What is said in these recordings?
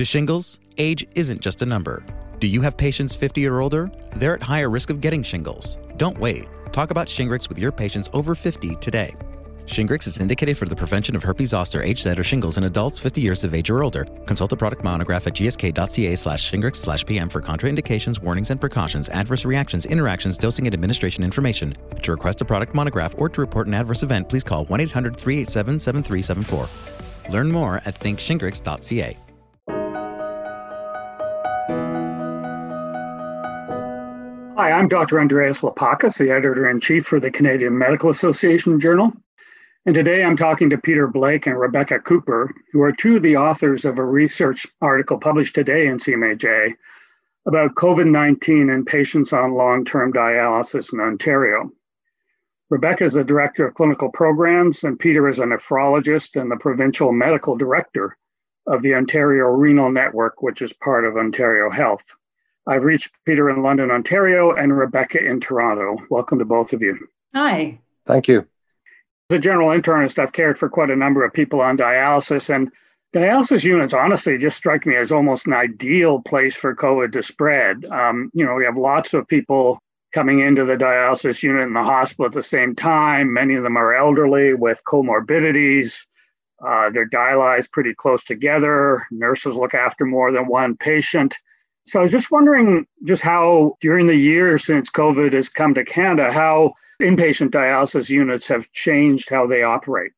To shingles, age isn't just a number. Do you have patients 50 or older? They're at higher risk of getting shingles. Don't wait. Talk about Shingrix with your patients over 50 today. Shingrix is indicated for the prevention of herpes zoster, HZ, or shingles in adults 50 years of age or older. Consult the product monograph at gsk.ca slash shingrix slash pm for contraindications, warnings and precautions, adverse reactions, interactions, dosing and administration information. To request a product monograph or to report an adverse event, please call 1-800-387-7374. Learn more at thinkshingrix.ca. Hi, I'm Dr. Andreas Laupacis, the editor in chief for the Canadian Medical Association Journal. And today I'm talking to Peter Blake and Rebecca Cooper, who are two of the authors of a research article published today in CMAJ about COVID 19 and patients on long term dialysis in Ontario. Rebecca is the director of clinical programs, and Peter is a nephrologist and the provincial medical director of the Ontario Renal Network, which is part of Ontario Health. I've reached Peter in London, Ontario, and Rebecca in Toronto. Welcome to both of you. Hi. Thank you. As a general internist, I've cared for quite a number of people on dialysis, and dialysis units honestly just strike me as almost an ideal place for COVID to spread. Um, you know, we have lots of people coming into the dialysis unit in the hospital at the same time. Many of them are elderly with comorbidities. Uh, they're dialyzed pretty close together. Nurses look after more than one patient. So I was just wondering just how during the year since COVID has come to Canada, how inpatient dialysis units have changed how they operate?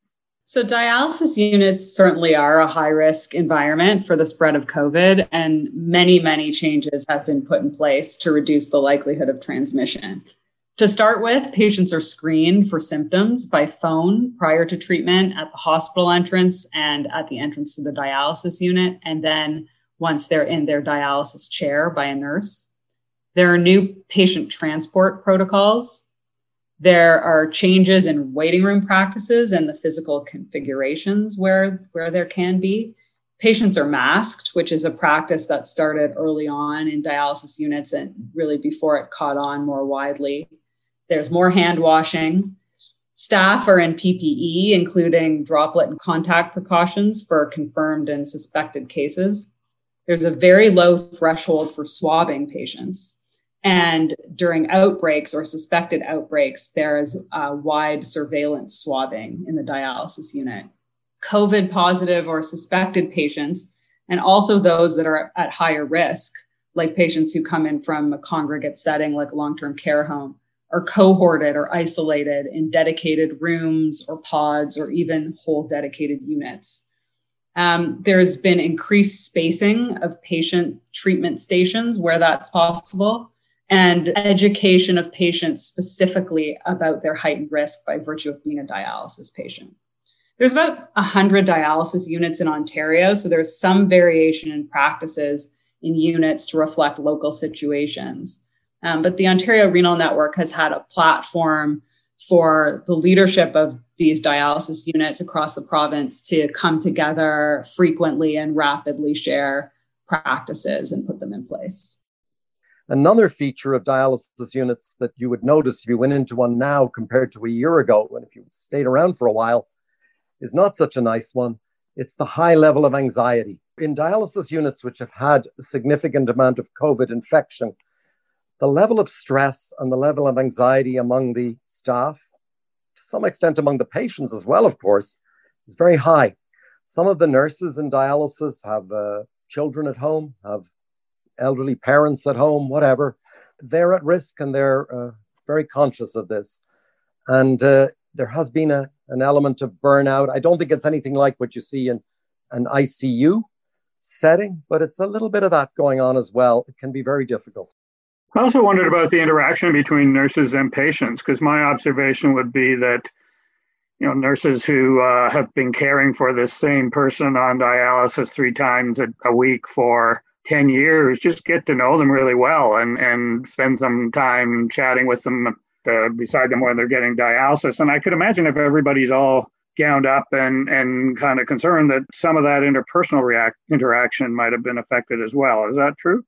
So, dialysis units certainly are a high risk environment for the spread of COVID, and many, many changes have been put in place to reduce the likelihood of transmission. To start with, patients are screened for symptoms by phone prior to treatment at the hospital entrance and at the entrance to the dialysis unit, and then once they're in their dialysis chair by a nurse. There are new patient transport protocols there are changes in waiting room practices and the physical configurations where, where there can be. Patients are masked, which is a practice that started early on in dialysis units and really before it caught on more widely. There's more hand washing. Staff are in PPE, including droplet and contact precautions for confirmed and suspected cases. There's a very low threshold for swabbing patients. And during outbreaks or suspected outbreaks, there is uh, wide surveillance swabbing in the dialysis unit. COVID positive or suspected patients, and also those that are at higher risk, like patients who come in from a congregate setting like a long term care home, are cohorted or isolated in dedicated rooms or pods or even whole dedicated units. Um, there's been increased spacing of patient treatment stations where that's possible and education of patients specifically about their heightened risk by virtue of being a dialysis patient. There's about 100 dialysis units in Ontario, so there's some variation in practices in units to reflect local situations. Um, but the Ontario Renal Network has had a platform for the leadership of these dialysis units across the province to come together frequently and rapidly share practices and put them in place. Another feature of dialysis units that you would notice if you went into one now compared to a year ago, and if you stayed around for a while, is not such a nice one. It's the high level of anxiety. In dialysis units which have had a significant amount of COVID infection, the level of stress and the level of anxiety among the staff, to some extent among the patients as well, of course, is very high. Some of the nurses in dialysis have uh, children at home, have elderly parents at home, whatever, they're at risk and they're uh, very conscious of this. And uh, there has been a, an element of burnout. I don't think it's anything like what you see in an ICU setting, but it's a little bit of that going on as well. It can be very difficult. I also wondered about the interaction between nurses and patients, because my observation would be that you know nurses who uh, have been caring for this same person on dialysis three times a, a week for 10 years, just get to know them really well and, and spend some time chatting with them uh, beside them when they're getting dialysis. And I could imagine if everybody's all gowned up and, and kind of concerned that some of that interpersonal react, interaction might have been affected as well. Is that true?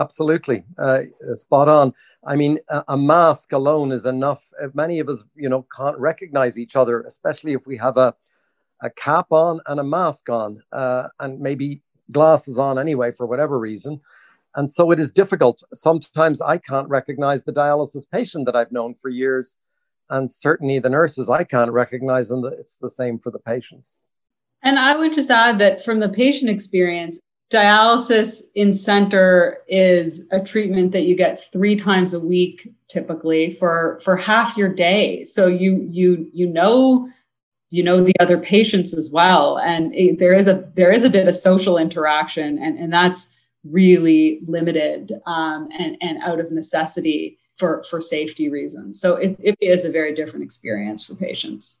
Absolutely, uh, spot on. I mean, a, a, mask alone is enough. Uh, many of us, you know, can't recognize each other, especially if we have a a cap on and a mask on, uh, and maybe glasses on anyway for whatever reason. And so it is difficult. Sometimes I can't recognize the dialysis patient that I've known for years. And certainly the nurses, I can't recognize them. It's the same for the patients. And I would just add that from the patient experience, dialysis in center is a treatment that you get three times a week typically for for half your day. So you you you know you know the other patients as well. And it, there is a there is a bit of social interaction and and that's really limited um, and and out of necessity for for safety reasons. So it, it is a very different experience for patients.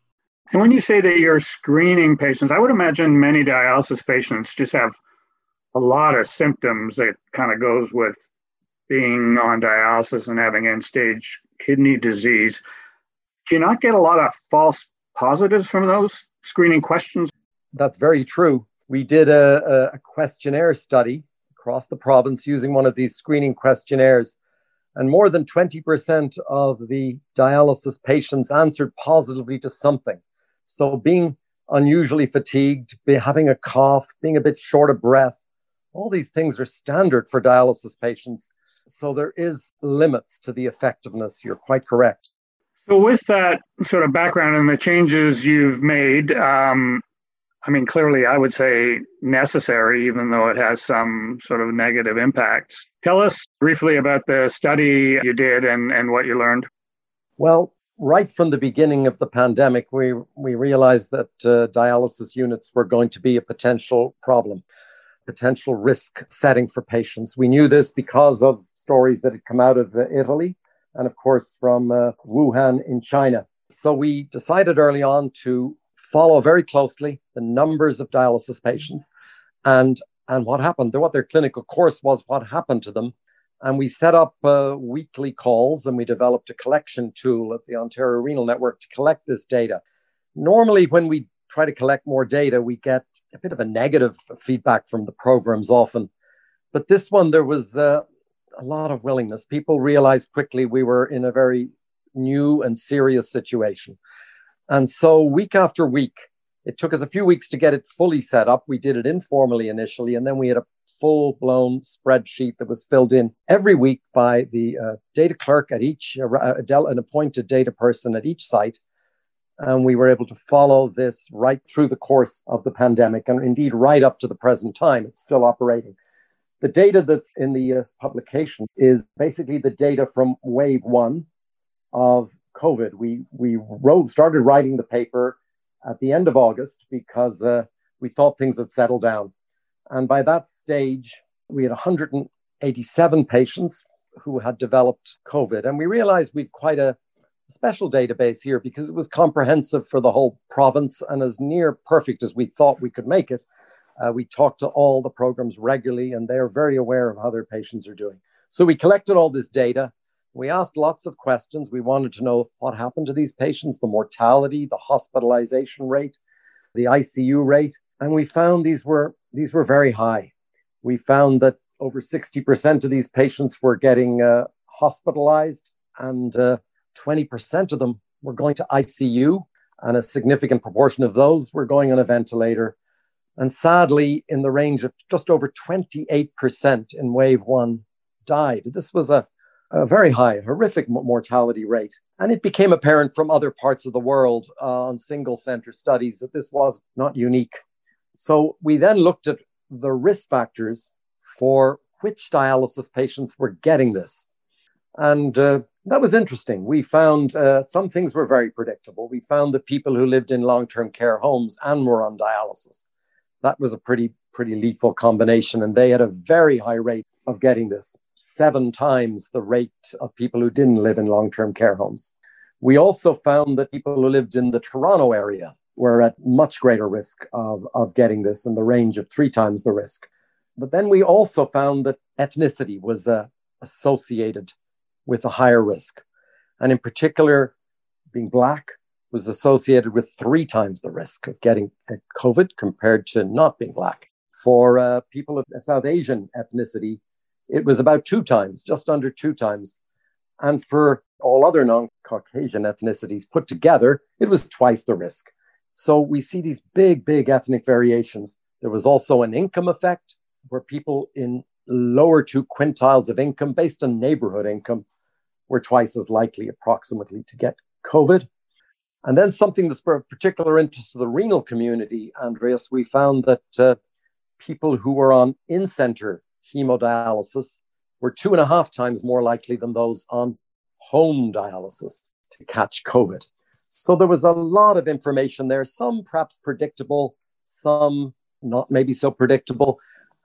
And when you say that you're screening patients i would imagine many dialysis patients just have a lot of symptoms that kind of goes with being on dialysis and having end stage kidney disease. Do you not get a lot of false positives from those screening questions? That's very true. We did a, a questionnaire study across the province using one of these screening questionnaires, and more than 20% of the dialysis patients answered positively to something. So, being unusually fatigued, having a cough, being a bit short of breath, all these things are standard for dialysis patients. So there is limits to the effectiveness. You're quite correct. So with that sort of background and the changes you've made, um, I mean, clearly, I would say necessary, even though it has some sort of negative impacts. Tell us briefly about the study you did and, and what you learned. Well, right from the beginning of the pandemic, we, we realized that uh, dialysis units were going to be a potential problem potential risk setting for patients. We knew this because of stories that had come out of uh, Italy and, of course, from uh, Wuhan in China. So we decided early on to follow very closely the numbers of dialysis patients and, and what happened, what their clinical course was, what happened to them. And we set up uh, weekly calls and we developed a collection tool at the Ontario Renal Network to collect this data. Normally, when we try to collect more data, we get a bit of a negative feedback from the programs often. But this one, there was uh, a lot of willingness. People realized quickly we were in a very new and serious situation. And so, week after week, it took us a few weeks to get it fully set up. We did it informally initially, and then we had a full blown spreadsheet that was filled in every week by the uh, data clerk at each, uh, an appointed data person at each site and we were able to follow this right through the course of the pandemic and indeed right up to the present time. It's still operating. The data that's in the uh, publication is basically the data from wave one of COVID. We, we wrote, started writing the paper at the end of August because uh, we thought things had settled down. And by that stage, we had 187 patients who had developed COVID. And we realized we'd quite a special database here because it was comprehensive for the whole province and as near perfect as we thought we could make it. Uh, we talked to all the programs regularly and they're very aware of how their patients are doing. So we collected all this data. We asked lots of questions. We wanted to know what happened to these patients, the mortality, the hospitalization rate, the ICU rate, and we found these were these were very high. We found that over 60% of these patients were getting uh, hospitalized and uh, 20% of them were going to ICU, and a significant proportion of those were going on a ventilator. And sadly, in the range of just over 28% in wave one died. This was a, a very high, horrific mortality rate. And it became apparent from other parts of the world uh, on single center studies that this was not unique. So we then looked at the risk factors for which dialysis patients were getting this. And uh, that was interesting. We found uh, some things were very predictable. We found that people who lived in long term care homes and were on dialysis. That was a pretty, pretty lethal combination. And they had a very high rate of getting this, seven times the rate of people who didn't live in long term care homes. We also found that people who lived in the Toronto area were at much greater risk of, of getting this in the range of three times the risk. But then we also found that ethnicity was uh, associated with a higher risk. And in particular, being Black was associated with three times the risk of getting COVID compared to not being Black. For uh, people of South Asian ethnicity, it was about two times, just under two times. And for all other non Caucasian ethnicities put together, it was twice the risk. So we see these big, big ethnic variations There was also an income effect where people in lower two quintiles of income, based on neighborhood income, were twice as likely approximately to get COVID. And then something that's of particular interest to the renal community, Andreas, we found that uh, people who were on in center hemodialysis were two and a half times more likely than those on home dialysis to catch COVID. So there was a lot of information there, some perhaps predictable, some not maybe so predictable.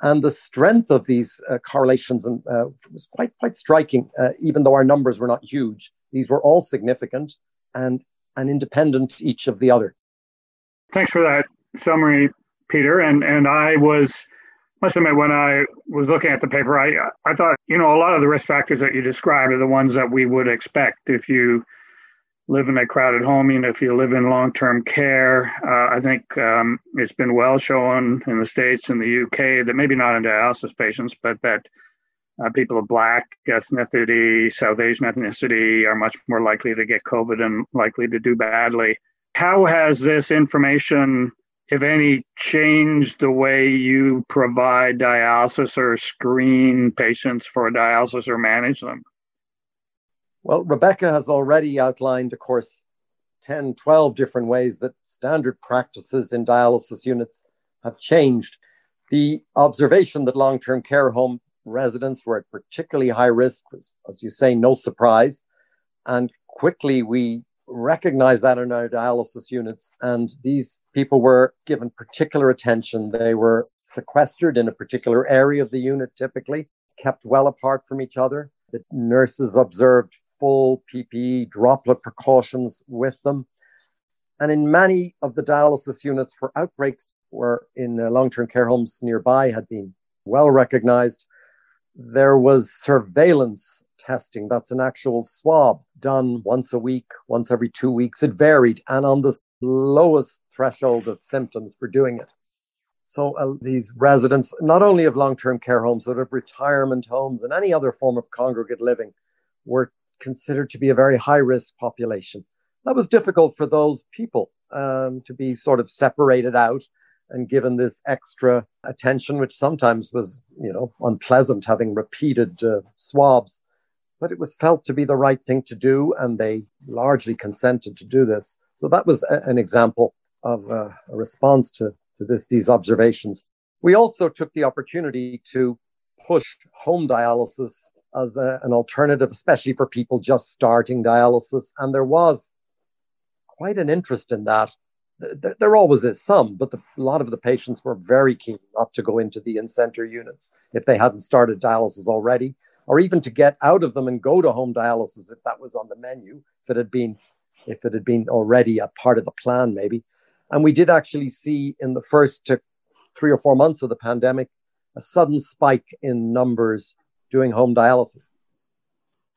And the strength of these uh, correlations and, uh, was quite, quite striking, uh, even though our numbers were not huge. These were all significant and, and independent each of the other. Thanks for that summary, Peter. And, and I was, must admit, when I was looking at the paper, I, I thought, you know, a lot of the risk factors that you described are the ones that we would expect if you live in a crowded home, even if you live in long term care. Uh, I think um, it's been well shown in the States and the UK that maybe not in dialysis patients, but that uh, people of Black ethnicity, South Asian ethnicity are much more likely to get COVID and likely to do badly. How has this information, if any, changed the way you provide dialysis or screen patients for dialysis or manage them? Well, Rebecca has already outlined, of course, 10, 12 different ways that standard practices in dialysis units have changed. The observation that long term care home residents were at particularly high risk was, as you say, no surprise. And quickly we recognized that in our dialysis units. And these people were given particular attention. They were sequestered in a particular area of the unit, typically, kept well apart from each other. The nurses observed full PPE droplet precautions with them. And in many of the dialysis units where outbreaks were in long term care homes nearby had been well recognized, there was surveillance testing. That's an actual swab done once a week, once every two weeks. It varied and on the lowest threshold of symptoms for doing it. So uh, these residents, not only of long term care homes, but of retirement homes and any other form of congregate living, were considered to be a very high risk population. That was difficult for those people um, to be sort of separated out and given this extra attention, which sometimes was, you know, unpleasant, having repeated uh, swabs. But it was felt to be the right thing to do, and they largely consented to do this. So that was a, an example of uh, a response to, to this, these observations. We also took the opportunity to push home dialysis as a, an alternative, especially for people just starting dialysis. And there was quite an interest in that. There, there always is some, but the, a lot of the patients were very keen not to go into the in center units if they hadn't started dialysis already, or even to get out of them and go to home dialysis if that was on the menu, if it had been if it had been already a part of the plan, maybe. And we did actually see in the first three or four months of the pandemic a sudden spike in numbers doing home dialysis.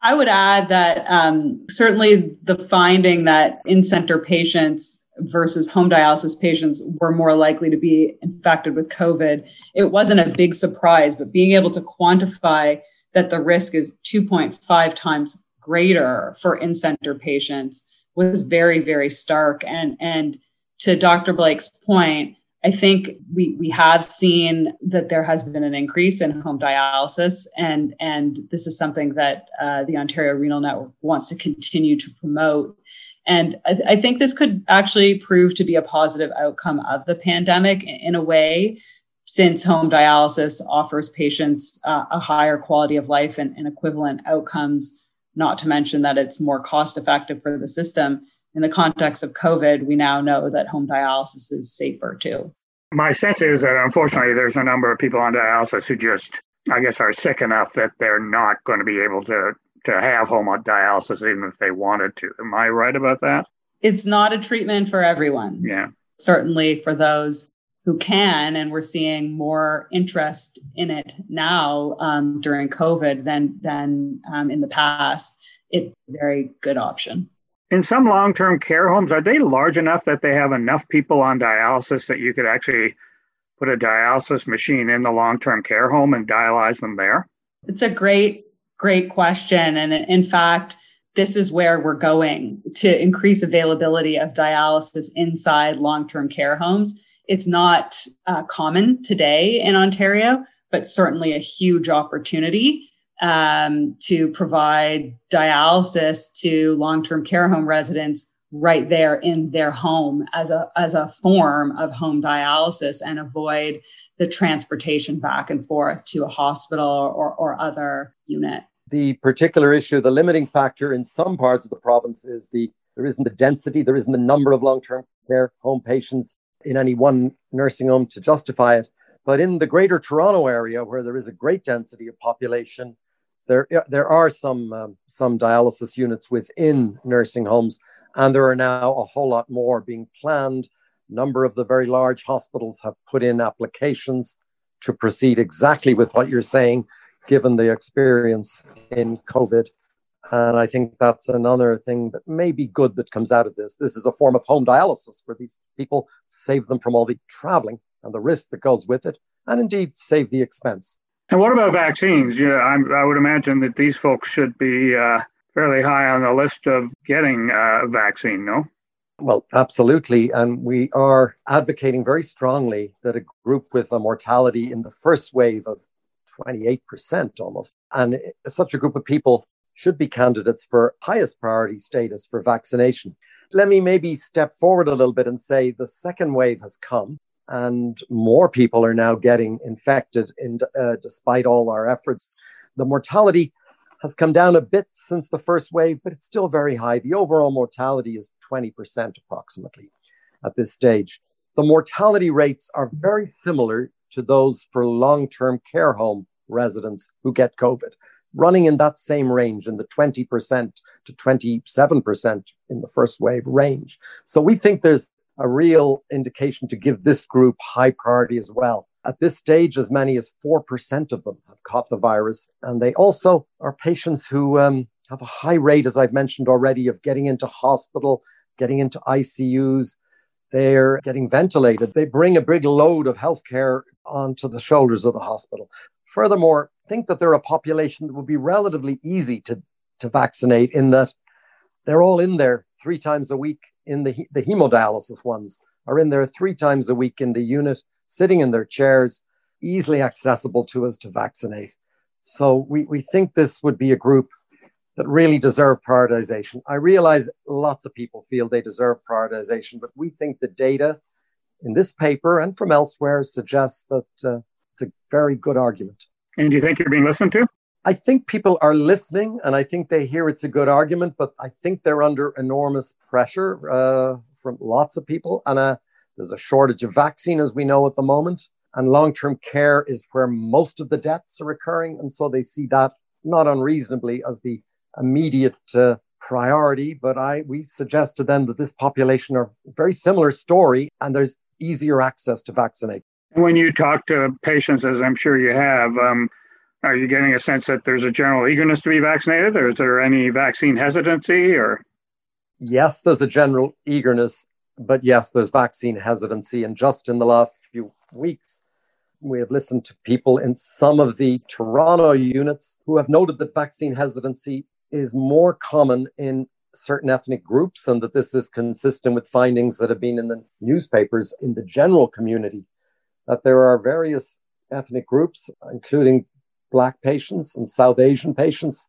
I would add that um, certainly the finding that in center patients versus home dialysis patients were more likely to be infected with COVID, it wasn't a big surprise, but being able to quantify that the risk is 2.5 times greater for in center patients was very, very stark. And, and to Dr. Blake's point, I think we we have seen that there has been an increase in home dialysis, and and this is something that uh, the Ontario Renal Network wants to continue to promote. And I, I, think this could actually prove to be a positive outcome of the pandemic in a way, since home dialysis offers patients uh, a higher quality of life and, and equivalent outcomes. Not to mention that it's more cost effective for the system in the context of COVID, we now know that home dialysis is safer too. My sense is that unfortunately, there's a number of people on dialysis who just, I guess, are sick enough that they're not going to be able to to have home dialysis even if they wanted to. Am I right about that? It's not a treatment for everyone. Yeah. Certainly for those who can, and we're seeing more interest in it now um, during COVID than than um, in the past. It's a very good option in some long-term care homes are they large enough that they have enough people on dialysis that you could actually put a dialysis machine in the long-term care home and dialyze them there? It's a great great question. And in fact this is where we're going to increase availability of dialysis inside long term care homes. It's not uh, common today in Ontario, but certainly a huge opportunity um, to provide dialysis to long term care home residents right there in their home as a as a form of home dialysis and avoid the transportation back and forth to a hospital or, or other unit the particular issue, the limiting factor in some parts of the province is the there isn't the density, there isn't the number of long-term care home patients in any one nursing home to justify it. But in the greater Toronto area, where there is a great density of population, there, there are some, um, some dialysis units within nursing homes, and there are now a whole lot more being planned. Number of the very large hospitals have put in applications to proceed exactly with what you're saying given the experience in COVID. And I think that's another thing that may be good that comes out of this. This is a form of home dialysis where these people save them from all the traveling and the risk that goes with it, and indeed save the expense. And what about vaccines? Yeah, i would imagine that these folks should be uh, fairly high on the list of getting a vaccine, no? Well, absolutely. And we are advocating very strongly that a group with a mortality in the first wave of 28% almost. And such a group of people should be candidates for highest priority status for vaccination. Let me maybe step forward a little bit and say the second wave has come and more people are now getting infected in, uh, despite all our efforts. The mortality has come down a bit since the first wave, but it's still very high. The overall mortality is 20% approximately at this stage. The mortality rates are very similar to those for long term care home residents who get COVID, running in that same range, in the 20% to 27% in the first wave range. So we think there's a real indication to give this group high priority as well. At this stage, as many as 4% of them have caught the virus. And they also are patients who um, have a high rate, as I've mentioned already, of getting into hospital, getting into ICUs, they're getting ventilated. They bring a big load of healthcare onto the shoulders of the hospital. Furthermore, think that they're a population that would be relatively easy to, to vaccinate in that they're all in there three times a week in the, the hemodialysis ones are in there three times a week in the unit, sitting in their chairs, easily accessible to us to vaccinate. So we, we think this would be a group that really deserve prioritization. I realize lots of people feel they deserve prioritization, but we think the data in this paper and from elsewhere suggests that uh, it's a very good argument. And do you think you're being listened to? I think people are listening and I think they hear it's a good argument, but I think they're under enormous pressure uh, from lots of people. And uh, there's a shortage of vaccine, as we know at the moment. And long term care is where most of the deaths are occurring. And so they see that not unreasonably as the immediate uh, priority, but I we suggest to them that this population are very similar story, and there's easier access to vaccinate. When you talk to patients, as I'm sure you have, um, are you getting a sense that there's a general eagerness to be vaccinated, or is there any vaccine hesitancy? Or yes, there's a general eagerness, but yes, there's vaccine hesitancy, and just in the last few weeks. We have listened to people in some of the Toronto units who have noted that vaccine hesitancy is more common in certain ethnic groups and that this is consistent with findings that have been in the newspapers in the general community that there are various ethnic groups including black patients and south asian patients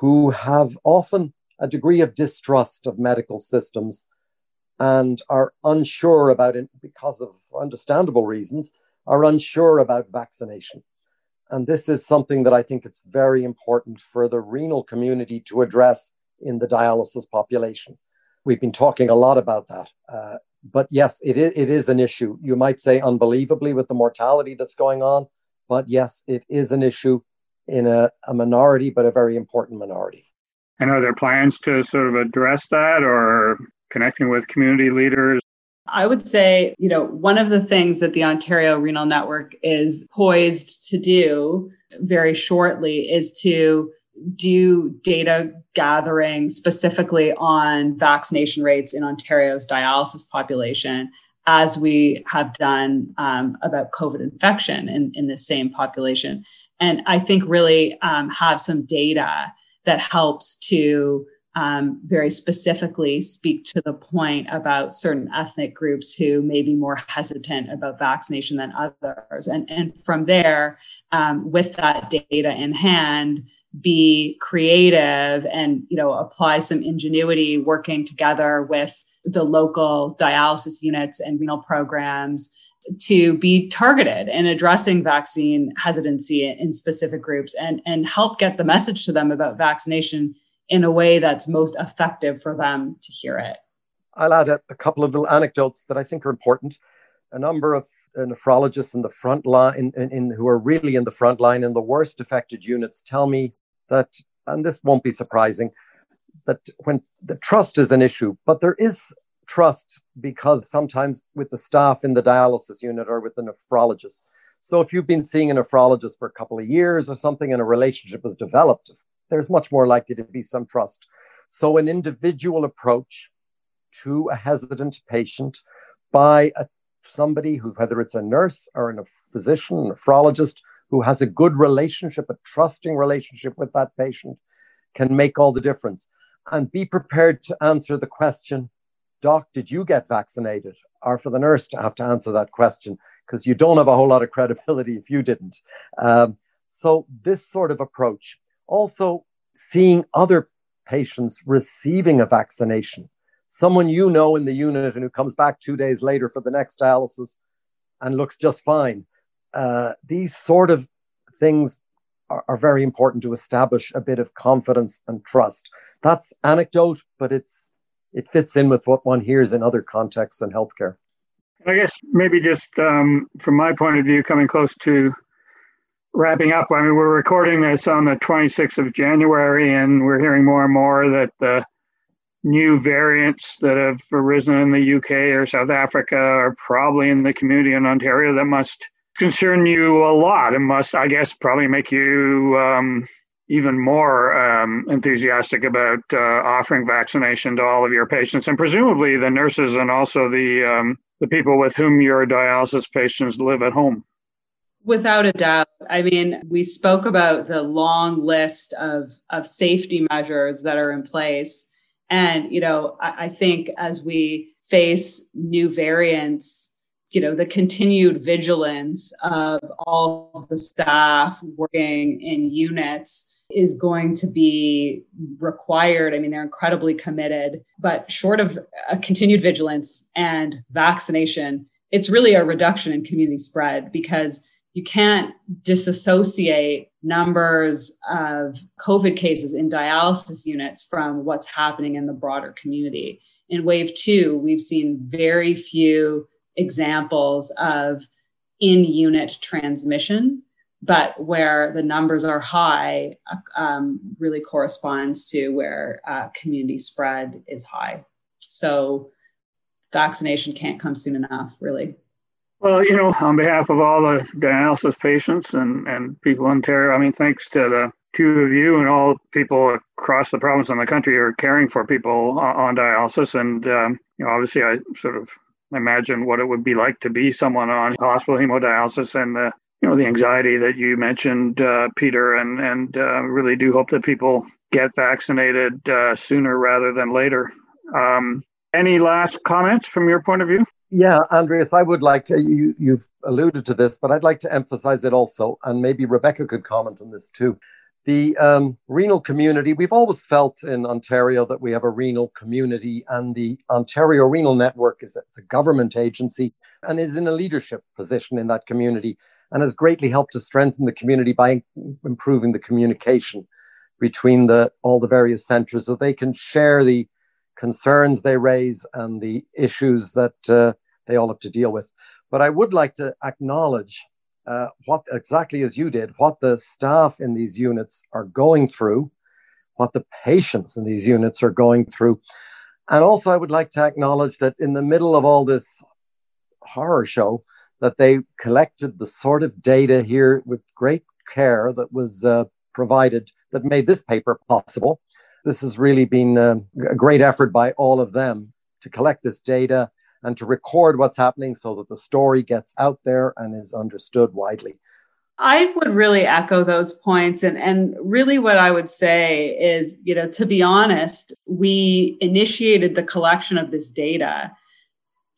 who have often a degree of distrust of medical systems and are unsure about it because of understandable reasons are unsure about vaccination and this is something that I think it's very important for the renal community to address in the dialysis population. We've been talking a lot about that. Uh, but yes, it is, it is an issue. You might say unbelievably with the mortality that's going on, but yes, it is an issue in a, a minority, but a very important minority. And are there plans to sort of address that or connecting with community leaders I would say, you know, one of the things that the Ontario Renal Network is poised to do very shortly is to do data gathering specifically on vaccination rates in Ontario's dialysis population, as we have done um, about COVID infection in, in the same population. And I think really um, have some data that helps to um, very specifically speak to the point about certain ethnic groups who may be more hesitant about vaccination than others. And, and from there, um, with that data in hand, be creative and you know apply some ingenuity working together with the local dialysis units and renal programs to be targeted in addressing vaccine hesitancy in specific groups and, and help get the message to them about vaccination in a way that's most effective for them to hear it. I'll add a, a couple of little anecdotes that I think are important. A number of uh, nephrologists in the front line, in, in, who are really in the front line in the worst affected units, tell me that, and this won't be surprising, that when the trust is an issue, but there is trust because sometimes with the staff in the dialysis unit or with the nephrologist. So if you've been seeing a nephrologist for a couple of years or something and a relationship has developed, there's much more likely to be some trust. So, an individual approach to a hesitant patient by a, somebody who, whether it's a nurse or a physician, a nephrologist, who has a good relationship, a trusting relationship with that patient, can make all the difference. And be prepared to answer the question, Doc, did you get vaccinated? Or for the nurse to have to answer that question, because you don't have a whole lot of credibility if you didn't. Um, so, this sort of approach also, seeing other patients receiving a vaccination, someone you know in the unit and who comes back two days later for the next dialysis and looks just fine. Uh, these sort of things are, are very important to establish a bit of confidence and trust. That's anecdote, but it's it fits in with what one hears in other contexts in healthcare. I guess maybe just um, from my point of view, coming close to wrapping up. I mean, we're recording this on the 26th of January, and we're hearing more and more that the new variants that have arisen in the UK or South Africa are probably in the community in Ontario that must concern you a lot and must, I guess, probably make you um, even more um, enthusiastic about uh, offering vaccination to all of your patients, and presumably the nurses and also the um, the people with whom your dialysis patients live at home. Without a doubt. I mean, we spoke about the long list of, of safety measures that are in place. And, you know, I, I think as we face new variants, you know, the continued vigilance of all of the staff working in units is going to be required. I mean, they're incredibly committed, but short of a continued vigilance and vaccination, it's really a reduction in community spread because you can't disassociate numbers of COVID cases in dialysis units from what's happening in the broader community. In wave two, we've seen very few examples of in unit transmission, but where the numbers are high um, really corresponds to where uh, community spread is high. So vaccination can't come soon enough, really. Well, you know, on behalf of all the dialysis patients and, and people in Ontario, I mean, thanks to the two of you and all people across the province and the country who are caring for people on, dialysis. And, um, you know, obviously, I sort of imagine what it would be like to be someone on hospital hemodialysis and the, you know, the anxiety that you mentioned, uh, Peter, and, and uh, really do hope that people get vaccinated uh, sooner rather than later. Um, any last comments from your point of view? Yeah, Andreas, I would like to, you, you've alluded to this, but I'd like to emphasize it also, and maybe Rebecca could comment on this too. The um, renal community, we've always felt in Ontario that we have a renal community, and the Ontario Renal Network is it's a government agency and is in a leadership position in that community and has greatly helped to strengthen the community by improving the communication between the all the various centres so they can share the concerns they raise and the issues that uh, they all have to deal with. But I would like to acknowledge uh, what exactly as you did, what the staff in these units are going through, what the patients in these units are going through. And also, I would like to acknowledge that in the middle of all this horror show, that they collected the sort of data here with great care that was uh, provided that made this paper possible. This has really been uh, a great effort by all of them to collect this data and to record what's happening so that the story gets out there and is understood widely. I would really echo those points. And, and really, what I would say is, you know, to be honest, we initiated the collection of this data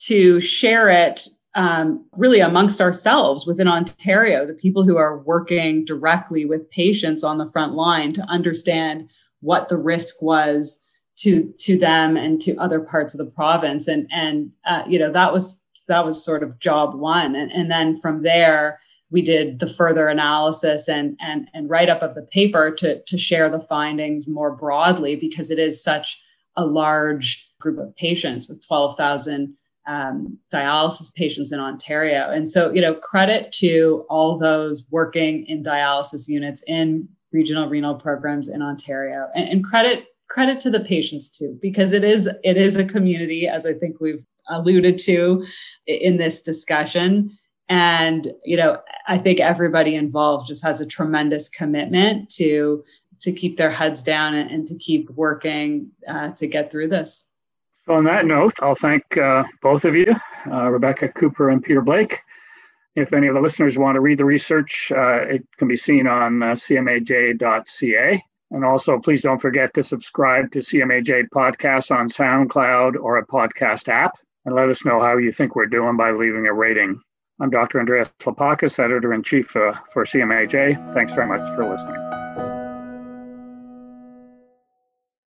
to share it um, really amongst ourselves within Ontario, the people who are working directly with patients on the front line to understand what the risk was to to them and to other parts of the province. And and uh, you know that was that was sort of job one. And, and then from there we did the further analysis and and and write up of the paper to to share the findings more broadly because it is such a large group of patients with 12,000 um, dialysis patients in Ontario. And so, you know, credit to all those working in dialysis units in regional renal programs in Ontario, and, and credit credit to the patients too, because it is it is a community, as I think we've alluded to in this discussion. And you know, I think everybody involved just has a tremendous commitment to to keep their heads down and, and to keep working uh, to get through this. So, on that note, I'll thank uh, both of you, uh, Rebecca Cooper and Peter Blake. If any of the listeners want to read the research, uh, it can be seen on uh, cmaj.ca. And also, please don't forget to subscribe to CMAJ podcasts on SoundCloud or a podcast app. And let us know how you think we're doing by leaving a rating. I'm Dr. Andreas Laupacis, editor in chief uh, for CMAJ. Thanks very much for listening.